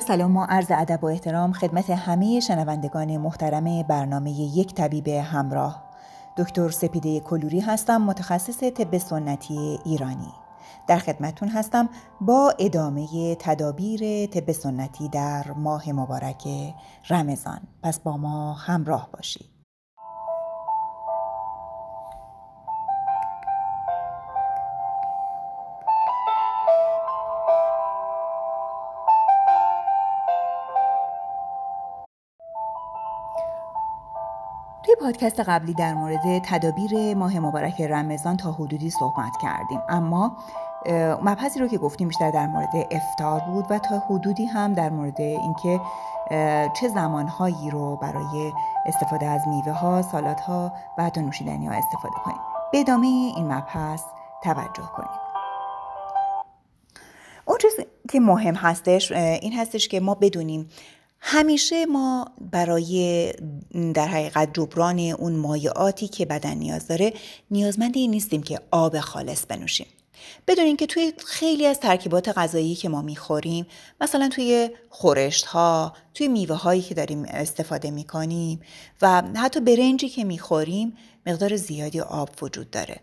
سلام و عرض ادب و احترام خدمت همه شنوندگان محترم برنامه یک طبیب همراه. دکتر سپیده کلوری هستم متخصص طب سنتی ایرانی. در خدمتون هستم با ادامه تدابیر طب سنتی در ماه مبارک رمضان. پس با ما همراه باشید. پادکست قبلی در مورد تدابیر ماه مبارک رمضان تا حدودی صحبت کردیم اما مبحثی رو که گفتیم بیشتر در مورد افتار بود و تا حدودی هم در مورد اینکه چه زمانهایی رو برای استفاده از میوه ها، سالات ها و حتی نوشیدنی ها استفاده کنیم. به ادامه این مبحث توجه کنیم. اون چیزی که مهم هستش این هستش که ما بدونیم همیشه ما برای در حقیقت جبران اون مایعاتی که بدن نیاز داره نیازمند این نیستیم که آب خالص بنوشیم. بدونین که توی خیلی از ترکیبات غذایی که ما می‌خوریم مثلا توی خورشت ها توی میوه هایی که داریم استفاده می‌کنیم و حتی برنجی که می‌خوریم مقدار زیادی آب وجود داره.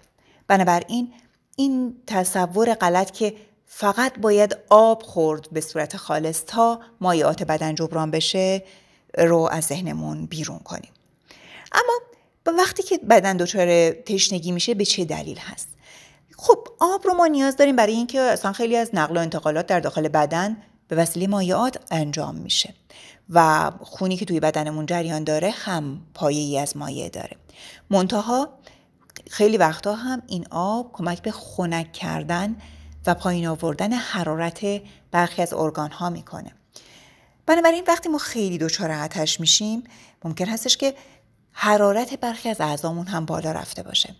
بنابراین این تصور غلط که فقط باید آب خورد به صورت خالص تا مایعات بدن جبران بشه رو از ذهنمون بیرون کنیم. اما وقتی که بدن دچار تشنگی میشه به چه دلیل هست؟ خب آب رو ما نیاز داریم برای اینکه اصلا خیلی از نقل و انتقالات در داخل بدن به وسیله مایعات انجام میشه و خونی که توی بدنمون جریان داره هم پایه ای از مایع داره. منتها خیلی وقتا هم این آب کمک به خنک کردن و پایین آوردن حرارت برخی از ارگان ها می‌کنه. بنابراین وقتی ما خیلی دچار آتش میشیم ممکن هستش که حرارت برخی از اعضامون هم بالا رفته باشه.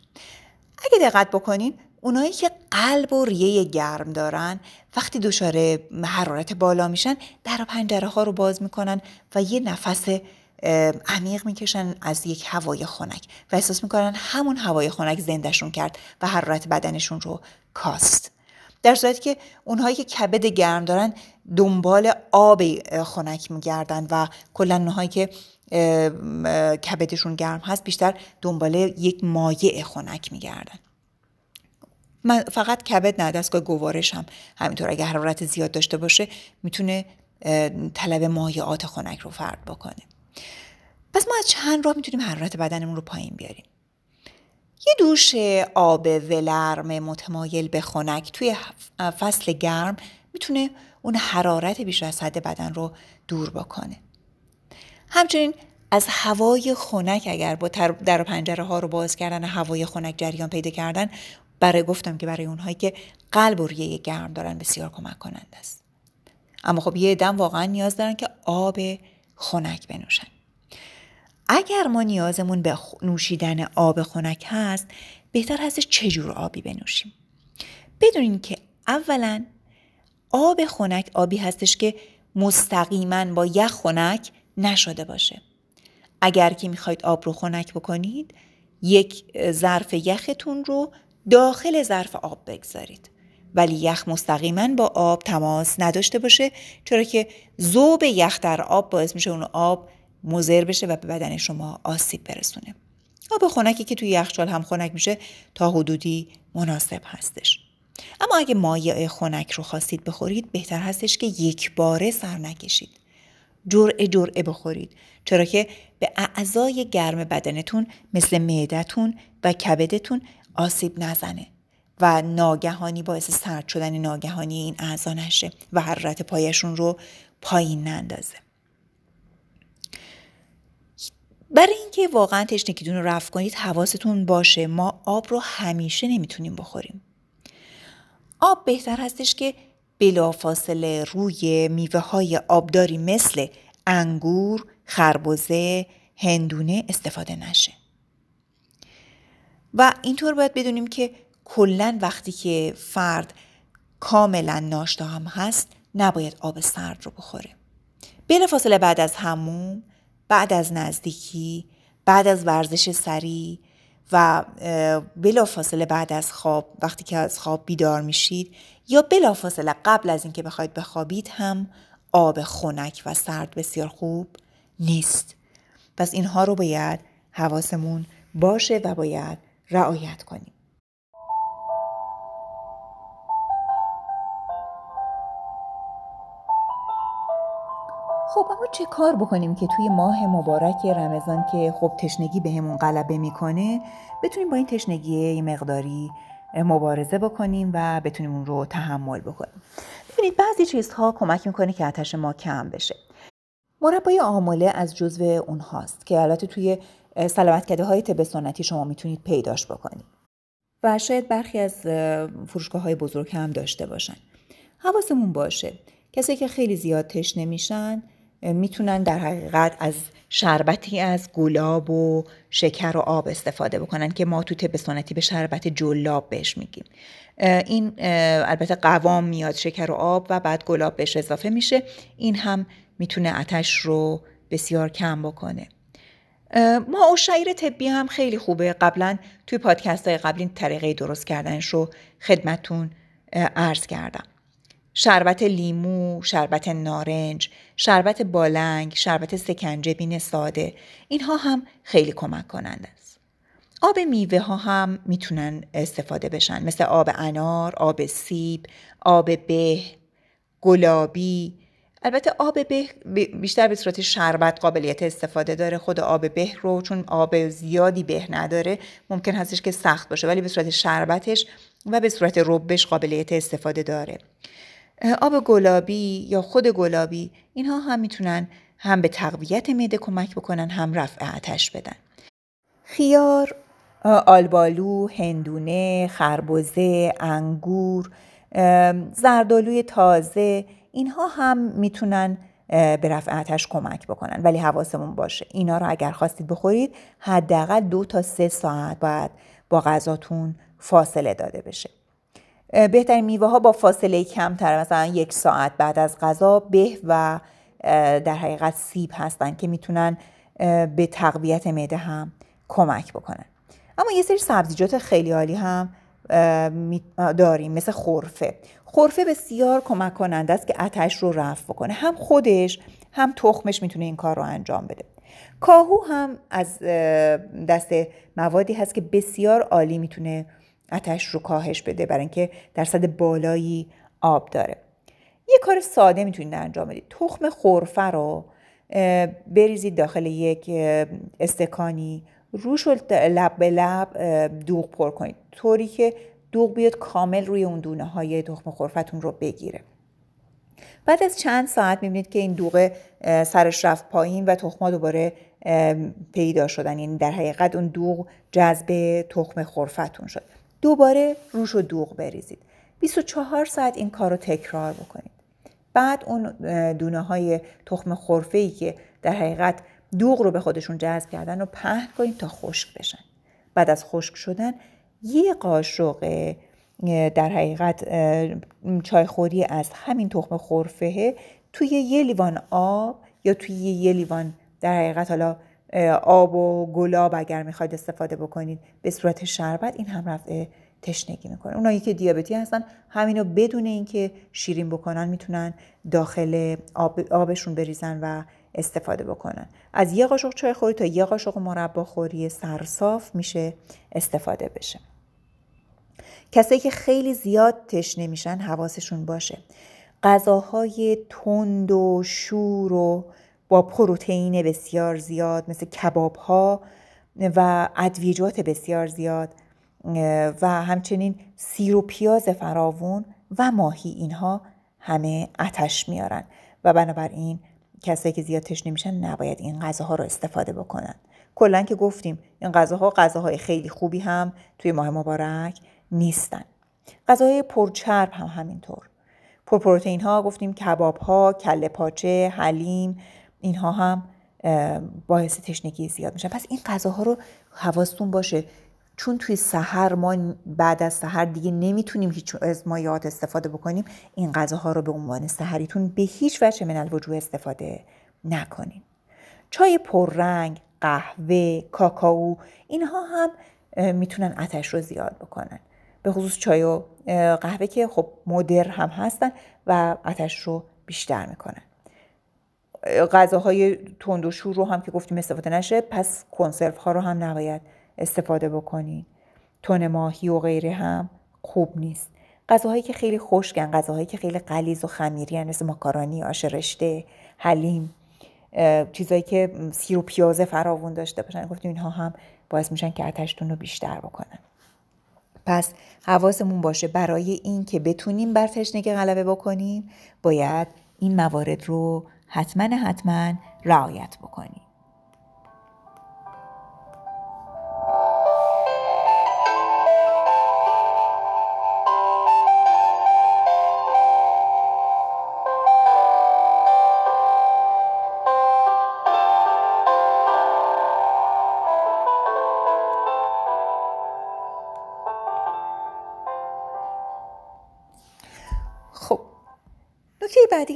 اگه دقت بکنین اونایی که قلب و ریه گرم دارن وقتی دچار حرارت بالا میشن در پنجره ها رو باز می‌کنن و یه نفس عمیق می‌کشن از یک هوای خنک و احساس می‌کنن همون هوای خنک زندهشون کرد و حرارت بدنشون رو کاست. در صورتی که اونهایی که کبد گرم دارن دنبال آب خنک میگردن و کلا اونهایی که کبدشون گرم هست بیشتر دنبال یک مایع خنک میگردن. من فقط کبد نه دستگاه گوارش هم. همینطور اگه حرارت زیاد داشته باشه می‌تونه طلب مایعات خنک رو فرد بکنه. پس ما از چند راه می‌تونیم حرارت بدنمون رو پایین بیاریم. یه دوش آب ولرم متمایل به خنک توی فصل گرم می‌تونه اون حرارت بیش از حد بدن رو دور بکنه. همچنین از هوای خنک اگر با در پنجره ها رو باز کردن هوای خنک جریان پیدا کردن برای گفتم که برای اونهایی که قلب و ریه گرم دارن بسیار کمک کنند است. اما خب یه دم واقعا نیاز دارن که آب خنک بنوشن. اگر ما نیازمون به نوشیدن آب خنک هست بهتر هست چجور آبی بنوشیم. بدونین که اولا آب خنک آبی هستش که مستقیما با یخ خنک نشده باشه. اگر که می‌خواید آب رو خنک بکنید یک ظرف یختون رو داخل ظرف آب بگذارید. ولی یخ مستقیما با آب تماس نداشته باشه چرا که ذوب یخ در آب باعث میشه اون آب مضر بشه و به بدن شما آسیب برسونه. آب خنکی که توی یخچال هم خنک میشه تا حدودی مناسب هستش. اما اگه مایع خنک رو خواستید بخورید بهتر هستش که یک باره سر نکشید. جرعه جرعه بخورید. چرا که به اعضای گرم بدنتون مثل معدتون و کبدتون آسیب نزنه و ناگهانی باعث سرد شدن ناگهانی این اعضا نشه و حرارت پایشون رو پایین نندازه. برای اینکه واقعا تشنگیتون رو رفت کنید حواستون باشه. ما آب رو همیشه نمی‌تونیم بخوریم. آب بهتر هستش که بلافاصله روی میوه های آبداری مثل انگور، خربزه، هندونه استفاده نشه. و اینطور باید بدونیم که کلا وقتی که فرد کاملا ناشتا هم هست نباید آب سرد رو بخوره. بلافاصله بعد از هموم بعد از نزدیکی بعد از ورزش سریع و بلافاصله بعد از خواب وقتی که از خواب بیدار میشید یا بلافاصله قبل از اینکه بخواید بخوابید هم آب خنک و سرد بسیار خوب نیست. پس اینها رو باید حواسمون باشه و باید رعایت کنیم. چه کار بکنیم که توی ماه مبارک رمضان که خب تشنگی بهمون به غلبه می‌کنه بتونیم با این تشنگی مقداری مبارزه بکنیم و بتونیم اون رو تحمل بکنیم. ببینید بعضی چیزها کمک می‌کنه که آتش ما کم بشه. مربای آموله از جزو اونهاست که البته توی سلامت های طب سنتی شما می‌تونید پیداش بکنید. و شاید برخی از فروشگاه های بزرگ هم داشته باشن. حواسمون باشه. کسی که خیلی زیاد تشنه میشن می‌تونن در حقیقت از شربتی از گلاب و شکر و آب استفاده بکنن که ما تو طب سنتی به شربت جلاب بهش میگیم. این البته قوام میاد شکر و آب و بعد گلاب بهش اضافه میشه. این هم می‌تونه اتش رو بسیار کم بکنه. ما شعیر طبی هم خیلی خوبه. قبلا توی پادکست های قبلی طریقه درست کردنش رو خدمتون عرض کردم. شربت لیمو، شربت نارنج، شربت بالنگ، شربت سکنجبین ساده اینها هم خیلی کمک کننده است. آب میوه ها هم می‌تونن استفاده بشن. مثل آب انار، آب سیب، آب به، گلابی. البته آب به بیشتر به صورت شربت قابلیت استفاده داره. خود آب به رو چون آب زیادی به نداره ممکن هستش که سخت باشه ولی به صورت شربتش و به صورت ربش قابلیت استفاده داره. آب گلابی یا خود گلابی اینها هم می‌تونن هم به تقویت معده کمک بکنن هم رفع آتش بدن. خیار آلبالو، هندونه، خربزه، انگور، زردالوی تازه اینها هم می‌تونن به رفع آتش کمک بکنن. ولی حواسمون باشه اینا رو اگر خواستید بخورید حداقل دو تا سه ساعت باید با غذاتون فاصله داده بشه. بهترین میوه ها با فاصله کمتر مثلا یک ساعت بعد از غذا به و در حقیقت سیب هستن که می‌تونن به تقویت معده هم کمک بکنن. اما یه سری سبزیجات خیلی عالی هم داریم مثل خورفه خورفه بسیار کمک کننده است که اتش رو رفع بکنه. هم خودش هم تخمش می‌تونه این کار رو انجام بده. کاهو هم از دست موادی هست که بسیار عالی می‌تونه اتش رو کاهش بده برای اینکه درصد بالایی آب داره. یه کار ساده می‌تونید انجام بدید. تخم خورفه رو بریزید داخل یک استکانی. روش رو لب به لب دوغ پر کنید. طوری که دوغ بیاد کامل روی اون دونه های تخم خورفتون رو بگیره. بعد از چند ساعت می‌بینید که این دوغ سرش رفت پایین و تخما دوباره پیدا شدن. یعنی در حقیقت اون دوغ جذب تخم خورفتون شد دوباره روش رو دوغ بریزید. 24 ساعت این کار رو تکرار بکنید. بعد اون دونه های تخم خورفه ای که در حقیقت دوغ رو به خودشون جذب کردن رو پهن کنید تا خشک بشن. بعد از خشک شدن یه قاشق در حقیقت چایخوری از همین تخم خورفه توی یه لیوان آب یا توی یه لیوان در حقیقت حالا آب و گلاب اگر می‌خواید استفاده بکنید به صورت شربت این هم رفع تشنگی می‌کنه. اونایی که دیابتی هستن همینو بدون اینکه شیرین بکنن می‌تونن داخل آب، آبشون بریزن و استفاده بکنن. از یه قاشق چای خوری تا یه قاشق مربا خوری سرصاف میشه استفاده بشه. کسایی که خیلی زیاد تشنه میشن حواسشون باشه. غذاهای تند و شور و با پروتئین بسیار زیاد مثل کباب ها و ادویجات بسیار زیاد و همچنین سیر و پیاز فراوون و ماهی اینها همه اتش میارن. و بنابراین کسایی که زیاد تشنه میشن نباید این غذاها رو استفاده بکنن. کلا که گفتیم این غذاها غذاهای خیلی خوبی هم توی ماه مبارک نیستن. غذاهای پرچرب هم همینطور. پروتئین ها گفتیم کباب ها کله پاچه حلیم اینها هم باعث تشنگی زیاد میشن. پس این غذاها رو حواستون باشه. چون توی سحر ما بعد از سحر دیگه نمی‌تونیم هیچ از مایات استفاده بکنیم این غذاها رو به عنوان سحریتون به هیچ وجه من الوجوه استفاده نکنیم چای پررنگ قهوه کاکائو اینها هم می‌تونن آتش رو زیاد بکنن. به خصوص چای و قهوه که خب مدر هم هستن و آتش رو بیشتر می‌کنن. غذاهای تند و شور رو هم که گفتیم استفاده نشه پس کنسرو ها رو هم نباید استفاده بکنین تون ماهی و غیره هم خوب نیست. غذاهایی که خیلی خشکن غذاهایی که خیلی قلیز و خمیری مثل ماکارونی آش رشته حلیم چیزایی که سیر و پیازه فراوون داشته باشن گفتیم اینها هم باعث میشن که آتشتون رو بیشتر بکنن. پس حواسمون باشه برای این که بتونیم بر تشنگی غلبه بکنیم باید این موارد رو حتما حتما رعایت بکنیم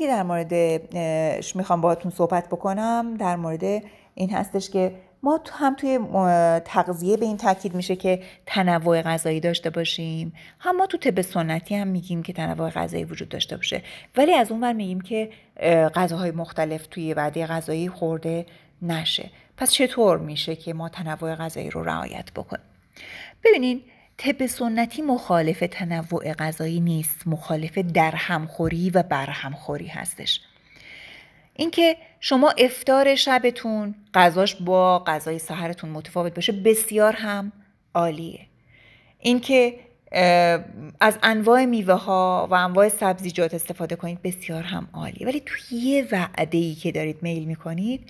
که در مورد می‌خوام باهاتون صحبت بکنم در مورد این هستش که ما هم توی تغذیه به این تاکید میشه که تنوع غذایی داشته باشیم هم ما تو طب سنتی هم میگیم که تنوع غذایی وجود داشته باشه. ولی از اون ور میگیم که غذاهای مختلف توی وعده غذایی خورده نشه. پس چطور میشه که ما تنوع غذایی رو رعایت بکنیم؟ ببینین طب سنتی مخالف تنوع غذایی نیست. مخالف درهمخوری و برهمخوری هستش. اینکه شما افتار شبتون غذاش با غذای سحرتون متفاوت باشه بسیار هم عالیه. اینکه از انواع میوه ها و انواع سبزیجات استفاده کنید بسیار هم عالیه. ولی توی یه وعده ای که دارید میل می‌کنید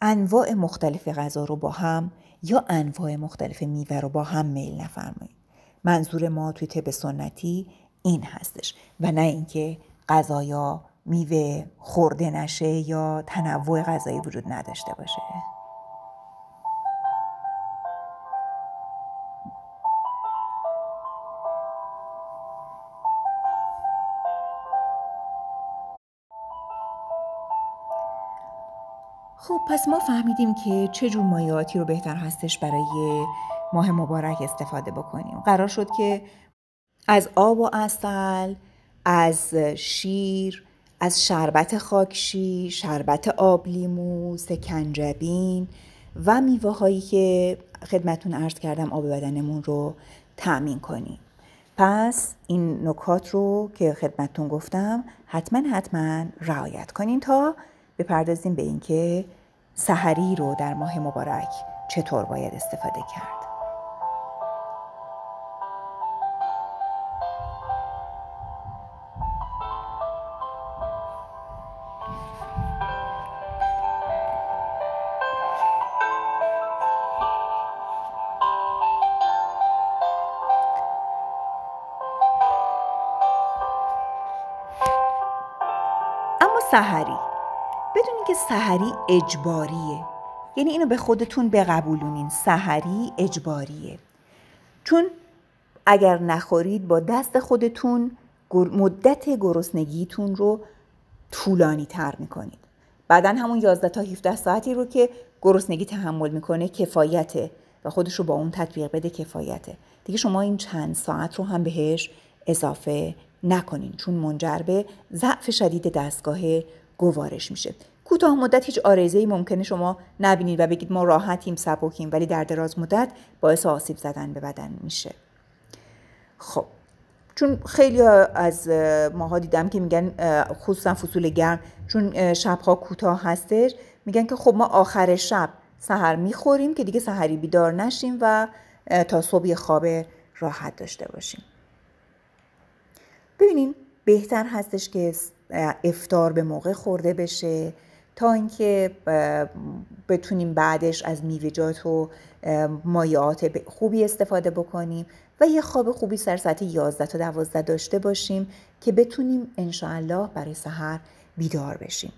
انواع مختلف غذا رو با هم یا انواع مختلف میوه رو با هم میل نفرمایید. منظور ما توی طب سنتی این هستش و نه اینکه غذایا میوه خورده نشه یا تنوع غذایی وجود نداشته باشه. پس ما فهمیدیم که چه جور مایعاتی رو بهتر هستش برای ماه مبارک استفاده بکنیم. قرار شد که از آب و اصل از شیر از شربت خاکشی شربت آب لیمو سکنجبین و میوه هایی که خدمتون عرض کردم آب بدنمون رو تأمین کنیم. پس این نکات رو که خدمتون گفتم حتما حتما رعایت کنین تا بپردازیم به اینکه سحری رو در ماه مبارک چطور باید استفاده کرد؟ اما سحری که سحری اجباریه. یعنی اینو به خودتون بقبولونین سحری اجباریه. چون اگر نخورید با دست خودتون مدت گرسنگیتون رو طولانی تر می‌کنید. بعدا همون 11 تا 17 ساعتی رو که گرسنگی تحمل می‌کنه کفایته و خودش رو با اون تطبیق بده کفایته. دیگه شما این چند ساعت رو هم بهش اضافه نکنین چون منجر به ضعف شدید دستگاه گوارش میشه. کوتاه مدت هیچ ای ممکنه شما نبینید و بگید ما راحتیم سبکیم ولی در دراز مدت باعث آسیب زدن به بدن میشه. خب چون خیلی از ماها دیدم که میگن خصوصا فصول گرم چون شبها کوتاه هستش میگن که خب ما آخر شب سحر می‌خوریم که دیگه سحری بیدار نشیم و تا صبح خواب راحت داشته باشیم. ببینیم بهتر هستش که افتار به موقع خورده بشه. تا اینکه بتونیم بعدش از میوه‌جات و مایعات خوبی استفاده بکنیم و یه خواب خوبی سر ساعت 11 تا 12 داشته باشیم که بتونیم انشاءالله برای سحر بیدار بشیم.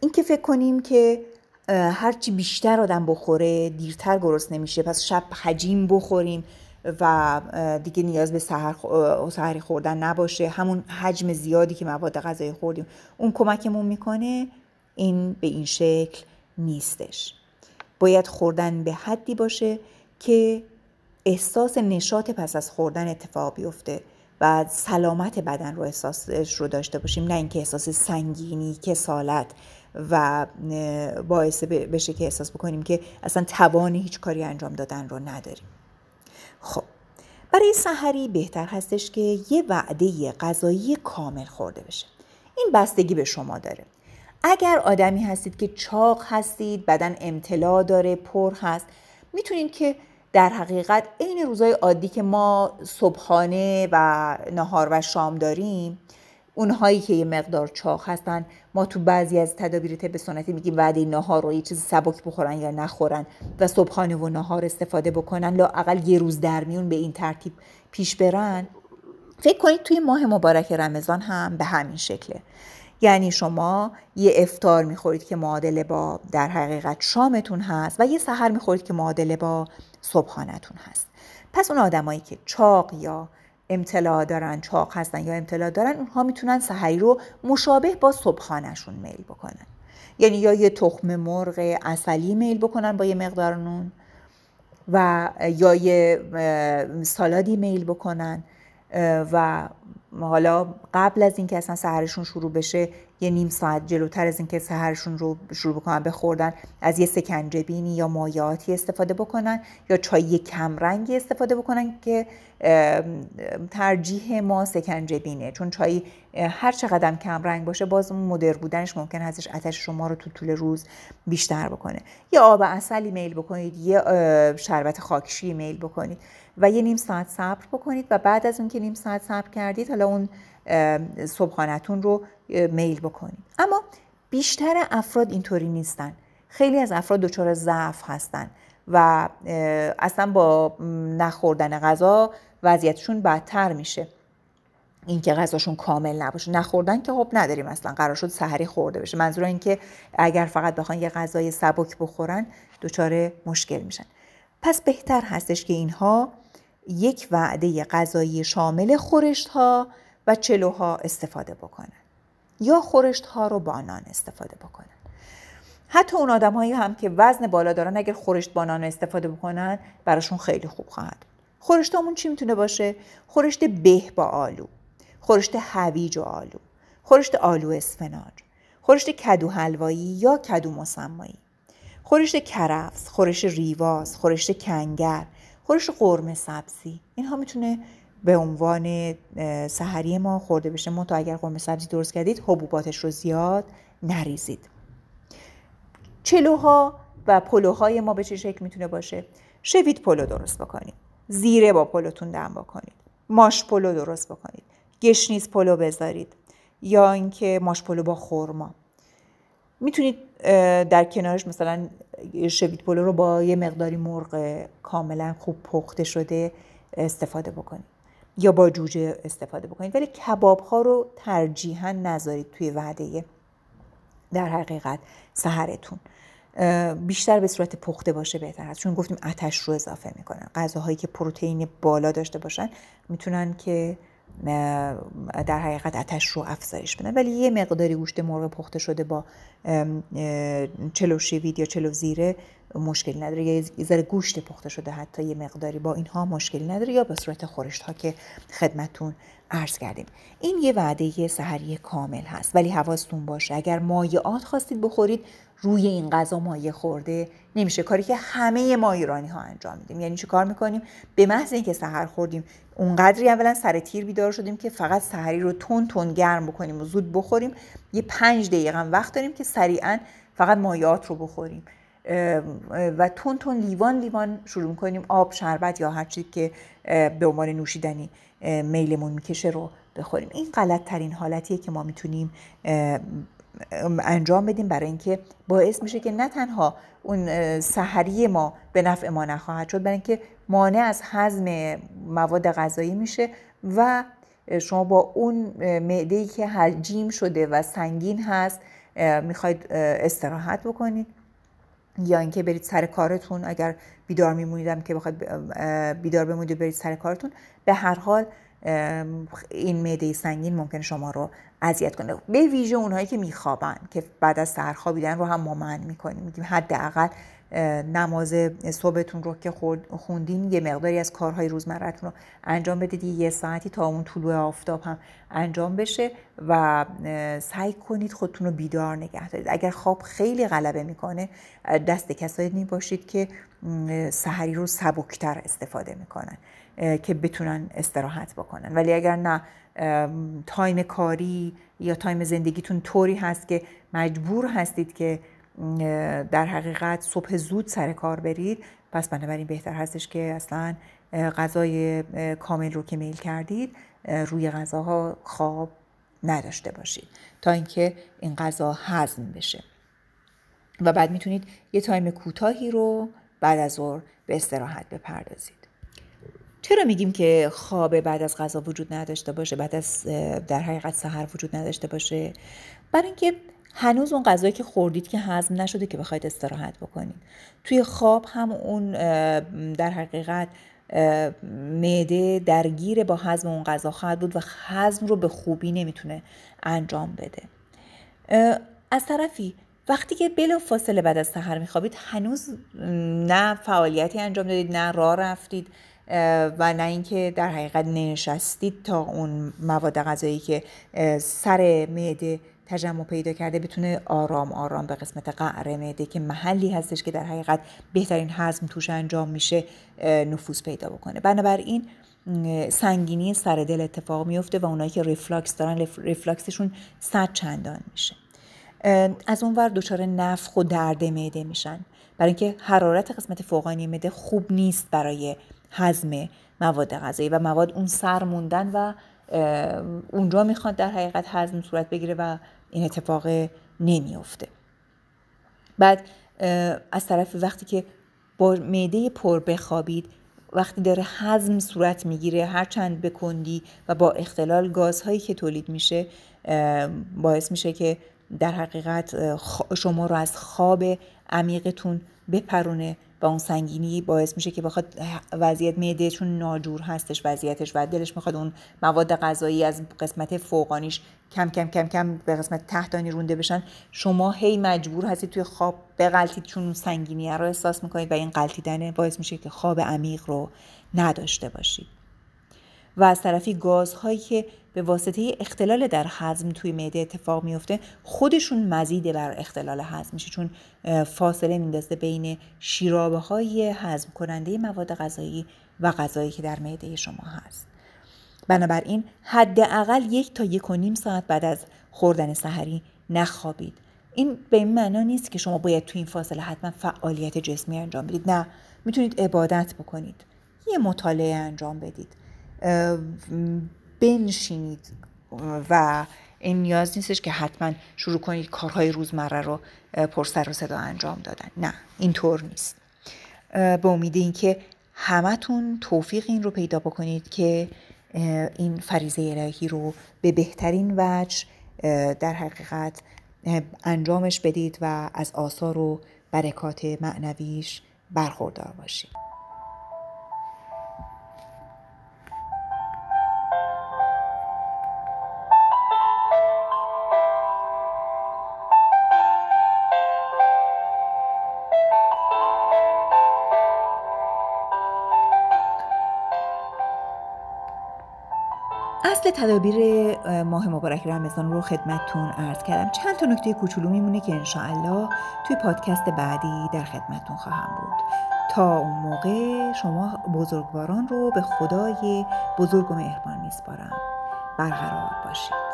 این که فکر کنیم که هرچی بیشتر آدم بخوره دیرتر گرست نمیشه پس شب حجیم بخوریم و دیگه نیاز به سحری خوردن نباشه. همون حجم زیادی که مواد غذایی خوردیم اون کمکمون می‌کنه این به این شکل نیستش. باید خوردن به حدی باشه که احساس نشاط پس از خوردن اتفاق بیفته و سلامت بدن رو احساسش رو داشته باشیم. نه اینکه احساس سنگینی کسالت و باعث بشه که احساس بکنیم که اصلا توان هیچ کاری انجام دادن رو نداریم. خب برای سحری بهتر هستش که یه وعده غذایی کامل خورده بشه. این بستگی به شما داره. اگر آدمی هستید که چاق هستید بدن امتلا داره پر هست می‌تونید که در حقیقت عین روزای عادی که ما صبحانه و نهار و شام داریم اونهایی که یه مقدار چاق هستن ما تو بعضی از تدابیر طب سنتی میگیم وعده نهار رو یه چیز سبک بخورن یا نخورن و صبحانه و نهار استفاده بکنن لااقل یه روز در میون به این ترتیب پیش برن. فکر کنید توی ماه مبارک رمضان هم به همین شکله. یعنی شما یه افتار می‌خورید که معادله با در حقیقت شامتون هست و یه سحر می‌خورید که معادله با صبحانتون هست. پس اون آدمایی که چاق یا امتلا دارن چاق هستن یا امتلا دارن اونها می‌تونن سحری رو مشابه با صبحانشون میل بکنن. یعنی یا یه تخم مرغ اصلی میل بکنن با یه مقدار نون و یا یه سالادی میل بکنن و حالا قبل از اینکه اصلا سهرشون شروع بشه یه نیم ساعت جلوتر از اینکه سهرشون رو شروع بکنن بخوردن از یه سکنجبینی یا مایعاتی استفاده بکنن یا چای کمرنگی استفاده بکنن که ترجیح ما سکنجبینه چون چای هر چقدر کمرنگ باشه باز اون مدر بودنش ممکن هستش آتش شما رو تو طول روز بیشتر بکنه. یا آب اصلی میل بکنید یه شربت خاکشی میل بکنید و یه نیم ساعت صبر بکنید و بعد از اون که نیم ساعت صبر کردید حالا اون صبحانتون رو میل بکنید اما بیشتر افراد اینطوری نیستن. خیلی از افراد دچار ضعف هستن و اصلا با نخوردن غذا وضعیتشون بدتر میشه. اینکه غذاشون کامل نباشه. نخوردن که خب نداریم اصلا. قرار شد سحری خورده بشه. منظور این که اگر فقط بخوان یه غذای سبک بخورن دچار مشکل میشن. پس بهتر هستش که اینها یک وعده غذایی شامل خورشت ها و چلوها استفاده بکنن. یا خورشت ها رو با نان استفاده بکنن. حتی اون آدم هایی هم که وزن بالا دارن اگر خورشت با نان استفاده بکنن براشون خیلی خوب خواهد خورشت همون چی می‌تونه باشه؟ خورشت به با آلو خورشت هویج و آلو خورشت آلو اسفناج خورشت کدو حلوایی یا کدو مسمایی خورشت کرفس خورشت ریواز خورشت کنگر خورش قرمه سبزی اینها می‌تونه به عنوان سحری ما خورده بشه تو اگر قرمه سبزی درست کردید حبوباتش رو زیاد نریزید. چلوها و پلوهای ما به چه شکل می‌تونه باشه؟ شوید پلو درست بکنید. زیره با پلوتون دم بکنید. ماش پلو درست بکنید. گشنیز پلو بذارید. یا اینکه ماش پلو با خورما می‌تونید در کنارش مثلا شوید پلو رو با یه مقداری مرغ کاملا خوب پخته شده استفاده بکنید. یا با جوجه استفاده بکنید. ولی کباب ها رو ترجیحا نذارید توی وعده در حقیقت سهرتون. بیشتر به صورت پخته باشه بهتر هست. چون گفتیم آتش رو اضافه می‌کنن غذاهایی که پروتئین بالا داشته باشن می‌تونن که در حقیقت اتش رو افزایش بدن. ولی یه مقداری گوشت مرغ پخته شده با چلو شوید یا چلو زیره مشکلی نداره. یا یه ذره گوشت پخته شده حتی یه مقداری. با اینها مشکلی نداره یا به صورت خورشت ها که خدمتون عرض کردیم. این یه وعده سحری کامل هست ولی حواستون باشه. اگر مایعات خواستید بخورید روی این غذا مایه خورده نمیشه. کاری که همه ما ایرانی ها انجام میدیم. یعنی چه کار می‌کنیم؟ به محض اینکه سحر خوردیم اونقدری اولا سر تیر بیدار شدیم که فقط سحری رو تون تون گرم بکنیم و زود بخوریم. یه پنج دقیقه وقت داریم که سریعا فقط مایعات رو بخوریم. و تون تون لیوان لیوان شروع کنیم آب شربت یا هر چیزی که به عنوان نوشیدنی میلمون می‌کشه رو بخوریم. این غلط ترین حالتیه که ما می‌تونیم انجام بدیم برای اینکه باعث میشه که نه تنها اون سحری ما به نفع ما نخواهد شد برای اینکه مانع از هضم مواد غذایی میشه و شما با اون معده که حجیم شده و سنگین هست می‌خواید استراحت بکنید. یا اینکه برید سر کارتون اگر بیدار میمونیدم که بخواید بیدار بمونید برید سر کارتون به هر حال این معده سنگین ممکن شما رو اذیت کنه. به ویژه اونهایی که میخوابن که بعد از سر خوابیدن رو هم ما می‌کنیم. میگیم حداقل نماز صبحتون رو که خوندین یه مقداری از کارهای روزمرتون رو انجام بدید. یه ساعتی تا اون طلوع آفتاب هم انجام بشه و سعی کنید خودتون رو بیدار نگه دارید. اگر خواب خیلی غلبه می‌کنه جزء کسایی می باشید که سحری رو سبکتر استفاده می‌کنن که بتونن استراحت بکنن. ولی اگر نه تایم کاری یا تایم زندگیتون طوری هست که مجبور هستید که در حقیقت صبح زود سر کار برید. پس بنابراین بهتر هستش که اصلا غذای کامل رو که میل کردید روی غذاها خواب نداشته باشید تا اینکه این غذا هضم بشه. و بعد می‌تونید یه تایم کوتاهی رو بعد از ظهر به استراحت بپردازید. چرا میگیم که خواب بعد از غذا وجود نداشته باشه بعد از در حقیقت سحر وجود نداشته باشه؟ برای اینکه هنوز اون غذایی که خوردید که هضم نشده که بخواید استراحت بکنید. توی خواب هم اون در حقیقت معده درگیر با هضم اون غذا خواهد بود و هضم رو به خوبی نمی‌تونه انجام بده. از طرفی وقتی که بلا فاصله بعد از سحر میخوابید هنوز نه فعالیتی انجام دادید نه راه رفتید و نه اینکه در حقیقت نشستید تا اون مواد غذایی که سر معده تجمع پیدا کرده بتونه آرام آرام به قسمت قعر معده که محلی هستش که در حقیقت بهترین هضم توش انجام میشه نفوذ پیدا بکنه. بنابراین سنگینی سر دل اتفاق میفته و اونایی که reflux دارن reflux شون صد چندان میشه. از اون ور دچار نفخ و درد معده میشن. برای اینکه حرارت قسمت فوقانی معده خوب نیست برای هضم مواد غذایی و مواد اون سر موندن و اونجا می‌خواد در حقیقت هضم صورت بگیره و این اتفاق نمیافته. بعد از طرف وقتی که با معده پر بخوابید وقتی داره هضم صورت می‌گیره هر چند بکندی و با اختلال گازهایی که تولید میشه باعث میشه که در حقیقت شما رو از خواب عمیقتون بپرونه و اون سنگینی باعث میشه که بخواد وضعیت معده چون ناجور هستش وضعیتش و دلش می‌خواد اون مواد غذایی از قسمت فوقانیش کم کم کم کم به قسمت تحتانی رونده بشن. شما هی مجبور هستید توی خواب بغلتید چون اون سنگینی رو احساس می‌کنید و این غلطیدن باعث میشه که خواب عمیق رو نداشته باشید. و از طرفی گازهایی که به واسطه اختلال در هضم توی معده اتفاق میفته خودشون مزید بر اختلال هضم میشه. چون فاصله میندازه بین شیرابه های هضم کننده مواد غذایی و غذایی که در معده شما هست. بنابراین حداقل یک تا یک و نیم ساعت بعد از خوردن سحری نخوابید. این به این معنا نیست که شما باید توی این فاصله حتما فعالیت جسمی انجام بدید. نه می‌تونید عبادت بکنید. یه مطالعه انجام بدید. بنشینید. و این نیاز نیستش که حتما شروع کنید کارهای روزمره رو پر سر و صدا انجام دادن. نه اینطور نیست. به امید اینکه همتون توفیق این رو پیدا بکنید که این فریزه الهی رو به بهترین وجه در حقیقت انجامش بدید و از آثار و برکات معنویش برخوردار باشید. تدابیر ماه مبارک رمضان رو خدمتتون عرض کردم. چند تا نکته کوچولو میمونه که انشاءالله توی پادکست بعدی در خدمتتون خواهم بود. تا اون موقع شما بزرگواران رو به خدای بزرگ و مهربان میسپارم. برقرار باشید.